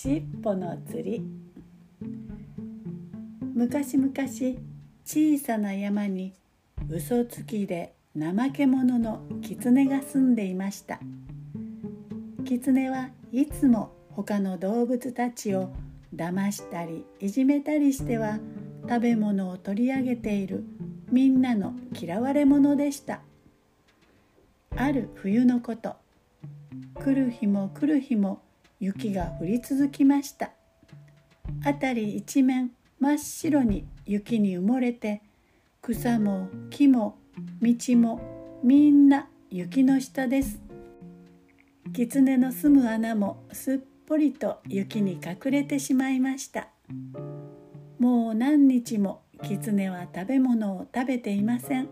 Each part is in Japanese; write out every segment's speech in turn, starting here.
しっぽの釣り。昔々小さな山に嘘つきで怠け者の狐が住んでいました。狐はいつも他の動物たちを騙したりいじめたりしては食べ物を取り上げているみんなの嫌われ者でした。ある冬のこと。来る日も来る日も雪が降り続きました。辺り一面真っ白に雪に埋もれて草も木も道もみんな雪の下です。狐の住む穴もすっぽりと雪に隠れてしまいました。もう何日も狐は食べ物を食べていません。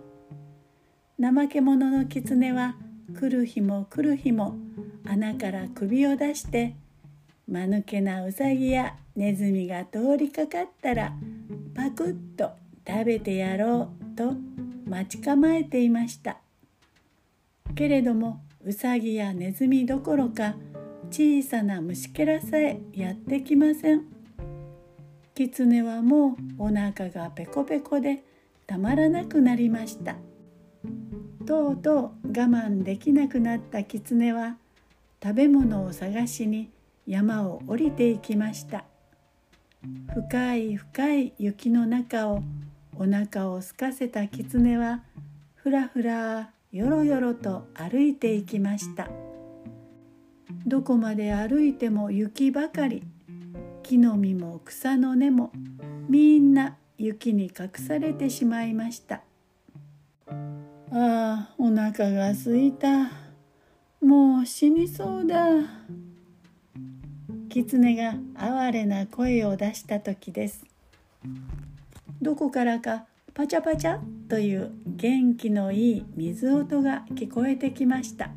怠け者の狐は来る日も来る日も穴から首を出して間抜けなうさぎやネズミが通りかかったらパクッと食べてやろうと待ち構えていました。けれどもうさぎやネズミどころか小さな虫けらさえやってきません。狐はもうお腹がペコペコでたまらなくなりました。とうとう我慢できなくなった狐は食べ物を探しに山を降りていきました。深い深い雪の中をお腹を空かせた狐はふらふらよろよろと歩いていきました。どこまで歩いても雪ばかり。木の実も草の根もみんな雪に隠されてしまいました。ああお腹がすいた。もう死にそうだ。狐が哀れな声を出した時です。どこからかパチャパチャという元気のいい水音が聞こえてきました。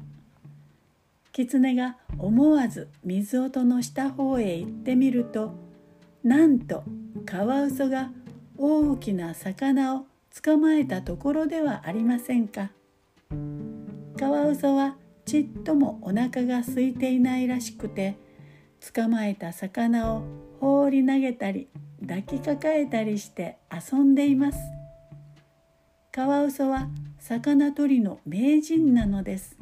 狐が思わず水音のした方へ行ってみるとなんとカワウソが大きな魚を捕まえたところではありませんか。カワウソはちっともお腹が空いていないらしくて捕まえた魚を放り投げたり抱きかかえたりして遊んでいます。カワウソは魚取りの名人なのです。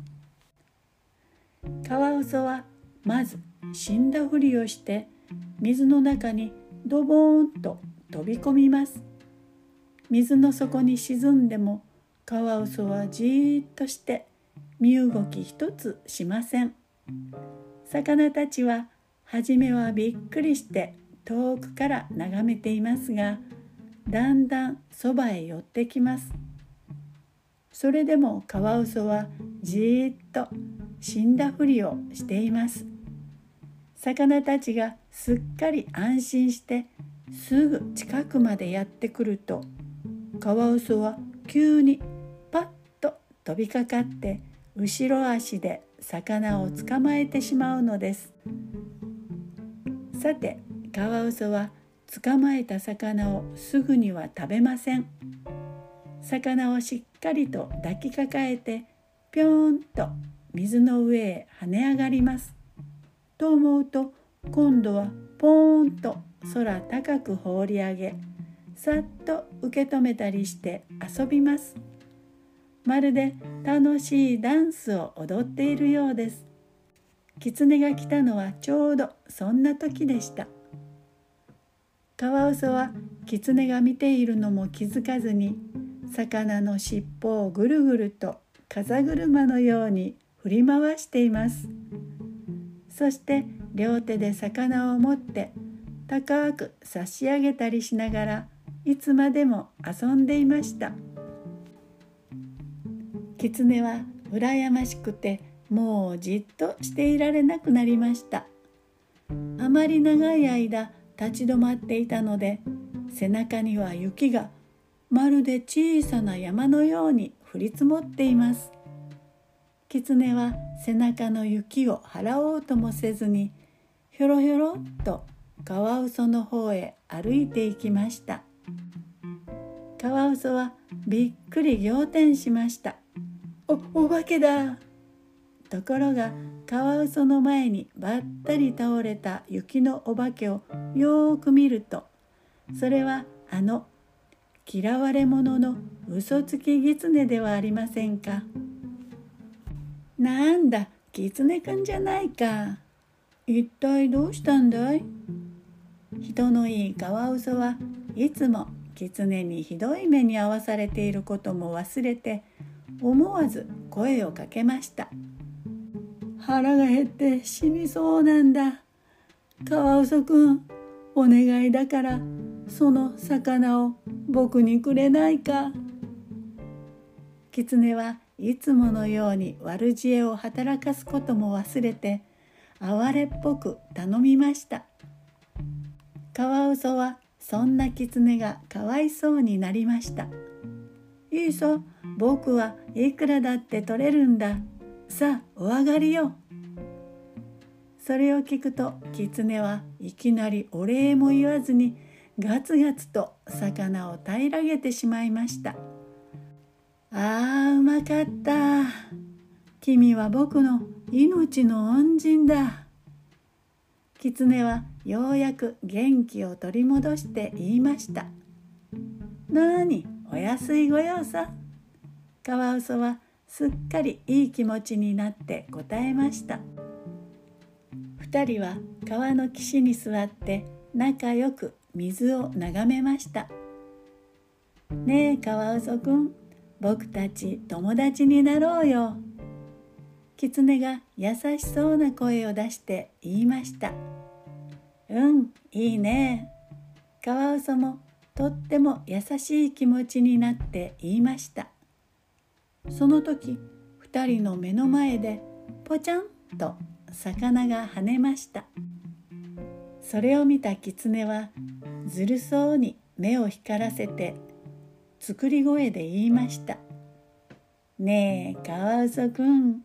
カワウソはまず死んだふりをして水の中にドボーンと飛び込みます。水の底に沈んでもカワウソはじーっとして身動き一つしません。魚たちは初めはびっくりして遠くから眺めていますがだんだんそばへ寄ってきます。それでもカワウソはじーっと死んだふりをしています。魚たちがすっかり安心してすぐ近くまでやってくるとカワウソは急にパッと飛びかかって後ろ足で魚を捕まえてしまうのです。さてカワウソは捕まえた魚をすぐには食べません。魚をしっかりと抱きかかえてぴょーんと水の上へ跳ね上がります。と思うと今度はポーンと空高く放り上げさっと受け止めたりして遊びます。まるで楽しいダンスを踊っているようです。狐が来たのはちょうどそんな時でした。カワウソは狐が見ているのも気づかずに魚の尻尾をぐるぐると風車のように振り回しています。そして両手で魚を持って高く差し上げたりしながらいつまでも遊んでいました。狐は羨ましくてもうじっとしていられなくなりました。あまり長い間立ち止まっていたので背中には雪がまるで小さな山のように降り積もっています。狐は背中の雪を払おうともせずにひょろひょろっとカワウソの方へ歩いていきました。カワウソはびっくり仰天しました。おお化けだところがカワウソの前にばったり倒れた雪のお化けをよーく見るとそれはあの嫌われ者の嘘つき狐ではありませんか？なんだ狐くんじゃないか。一体どうしたんだい？人のいいカワウソはいつも狐にひどい目に遭わされていることも忘れて思わず声をかけました。腹が減って死にそうなんだ。カワウソくんお願いだからその魚を僕にくれないか。狐はいつものように悪知恵を働かすことも忘れて哀れっぽく頼みました。カワウソはそんな狐がかわいそうになりました。いいさ僕はいくらだって取れるんださあお上がりよ。それを聞くと狐はいきなりお礼も言わずにガツガツと魚を平らげてしまいました。あーうまかった。君は僕の命の恩人だ。狐はようやく元気を取り戻して言いましたなにお安いご用さ。カワウソはすっかりいい気持ちになって答えました。二人は川の岸に座って仲良く水を眺めました。ねえカワウソくん僕たち友達になろうよ。狐が優しそうな声を出して言いました。うんいいね。カワウソもとっても優しい気持ちになって言いました。その時2人の目の前でポチャンと魚が跳ねました。それを見た狐はずるそうに目を光らせて作り声で言いました「ねえカワウソくん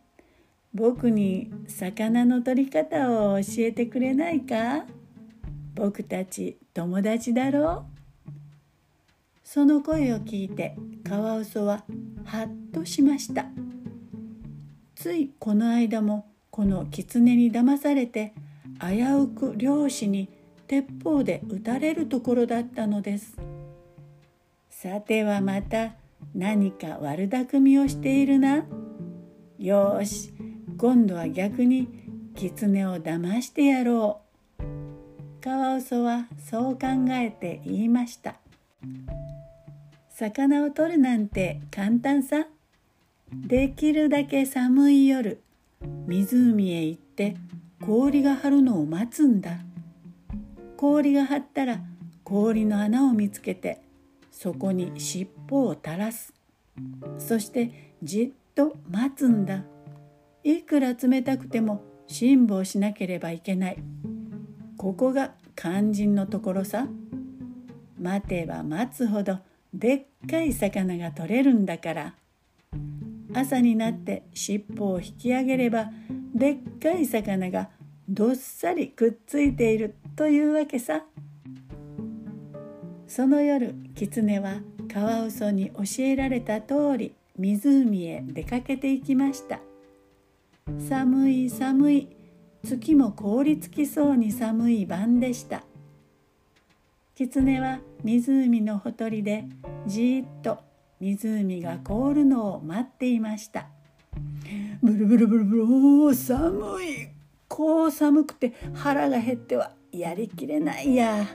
僕に魚の取り方を教えてくれないか？僕たち友達だろう？その声を聞いてカワウソはハッとしました。ついこの間もこの狐に騙されて危うく漁師に鉄砲で撃たれるところだったのです。さてはまた何か悪巧みをしているな？よし今度は逆に狐を騙してやろう。カワウソはそう考えて言いました。魚を取るなんて簡単さ。できるだけ寒い夜湖へ行って氷が張るのを待つんだ。氷が張ったら氷の穴を見つけてそこに尻尾を垂らす。そしてじっと待つんだ。いくら冷たくても辛抱しなければいけない。ここが肝心のところさ。待てば待つほどでっかい魚が取れるんだから。朝になって尻尾を引き上げればでっかい魚がどっさりくっついているというわけさ。その夜狐はカワウソに教えられた通り湖へ出かけていきました。寒い寒い。月も凍りつきそうに寒い晩でした。狐は湖のほとりでじっと湖が凍るのを待っていました。ブルブルブルブルおお寒いこう寒くて腹が減ってはやりきれないや。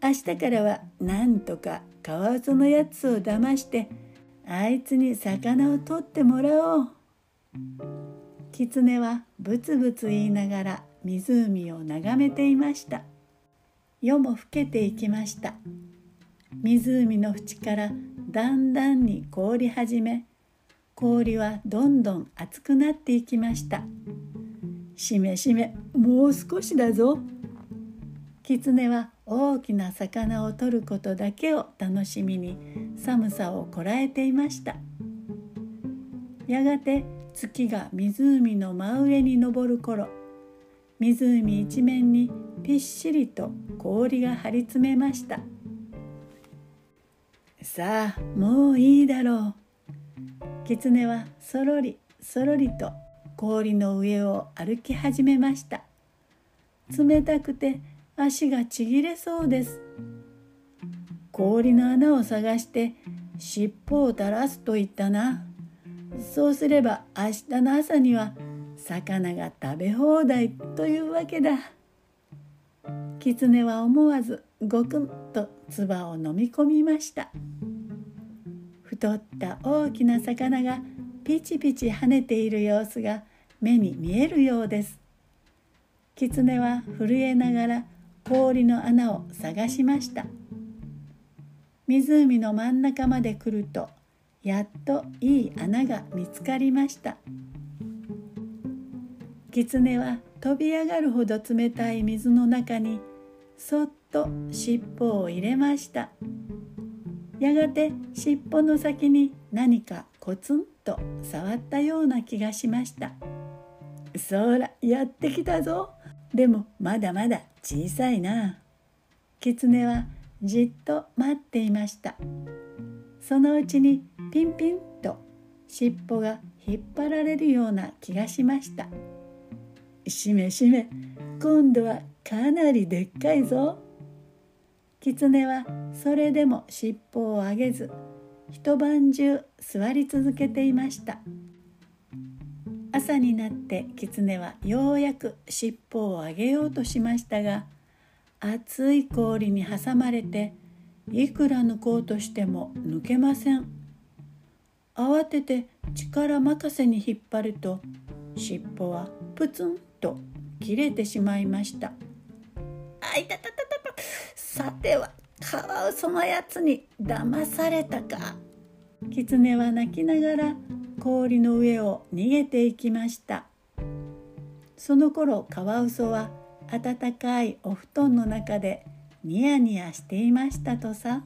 明日からはなんとかカワウソのやつを騙してあいつに魚を取ってもらおう。狐はブツブツ言いながら湖を眺めていました。夜も更けていきました。湖の縁からだんだんに凍り始め氷はどんどん熱くなっていきました。しめしめもう少しだぞ。狐は大きな魚を取ることだけを楽しみに寒さをこらえていました。やがて月が湖の真上に昇る頃湖一面にぴっしりと氷が張り詰めました。さあもういいだろう。狐はそろりそろりと氷の上を歩き始めました。冷たくて足がちぎれそうです。氷の穴を探して尻尾を垂らすと言ったな。そうすれば明日の朝には魚が食べ放題というわけだ。狐は思わずごくんと唾を飲み込みました。太った大きな魚がピチピチ跳ねている様子が目に見えるようです。狐は震えながら氷の穴を探しました。湖の真ん中まで来るとやっといい穴が見つかりました。狐は飛び上がるほど冷たい水の中にそっと尻尾を入れました。やがて尻尾の先に何かコツンと触ったような気がしました。そらやってきたぞ。でもまだまだ小さいな。狐はじっと待っていました。そのうちにピンピンと尻尾が引っ張られるような気がしましたしめしめ。今度はかなりでっかいぞ。狐はそれでも尻尾を上げず一晩中座り続けていました。朝になって狐はようやく尻尾を上げようとしましたが熱い氷に挟まれていくら抜こうとしても抜けません。慌てて力任せに引っ張ると尻尾はプツンと切れてしまいました。あいたたたたた。さてはカワウソのやつに騙されたか。狐は泣きながら氷の上を逃げていきました。その頃カワウソは暖かいお布団の中でニヤニヤしていましたとさ。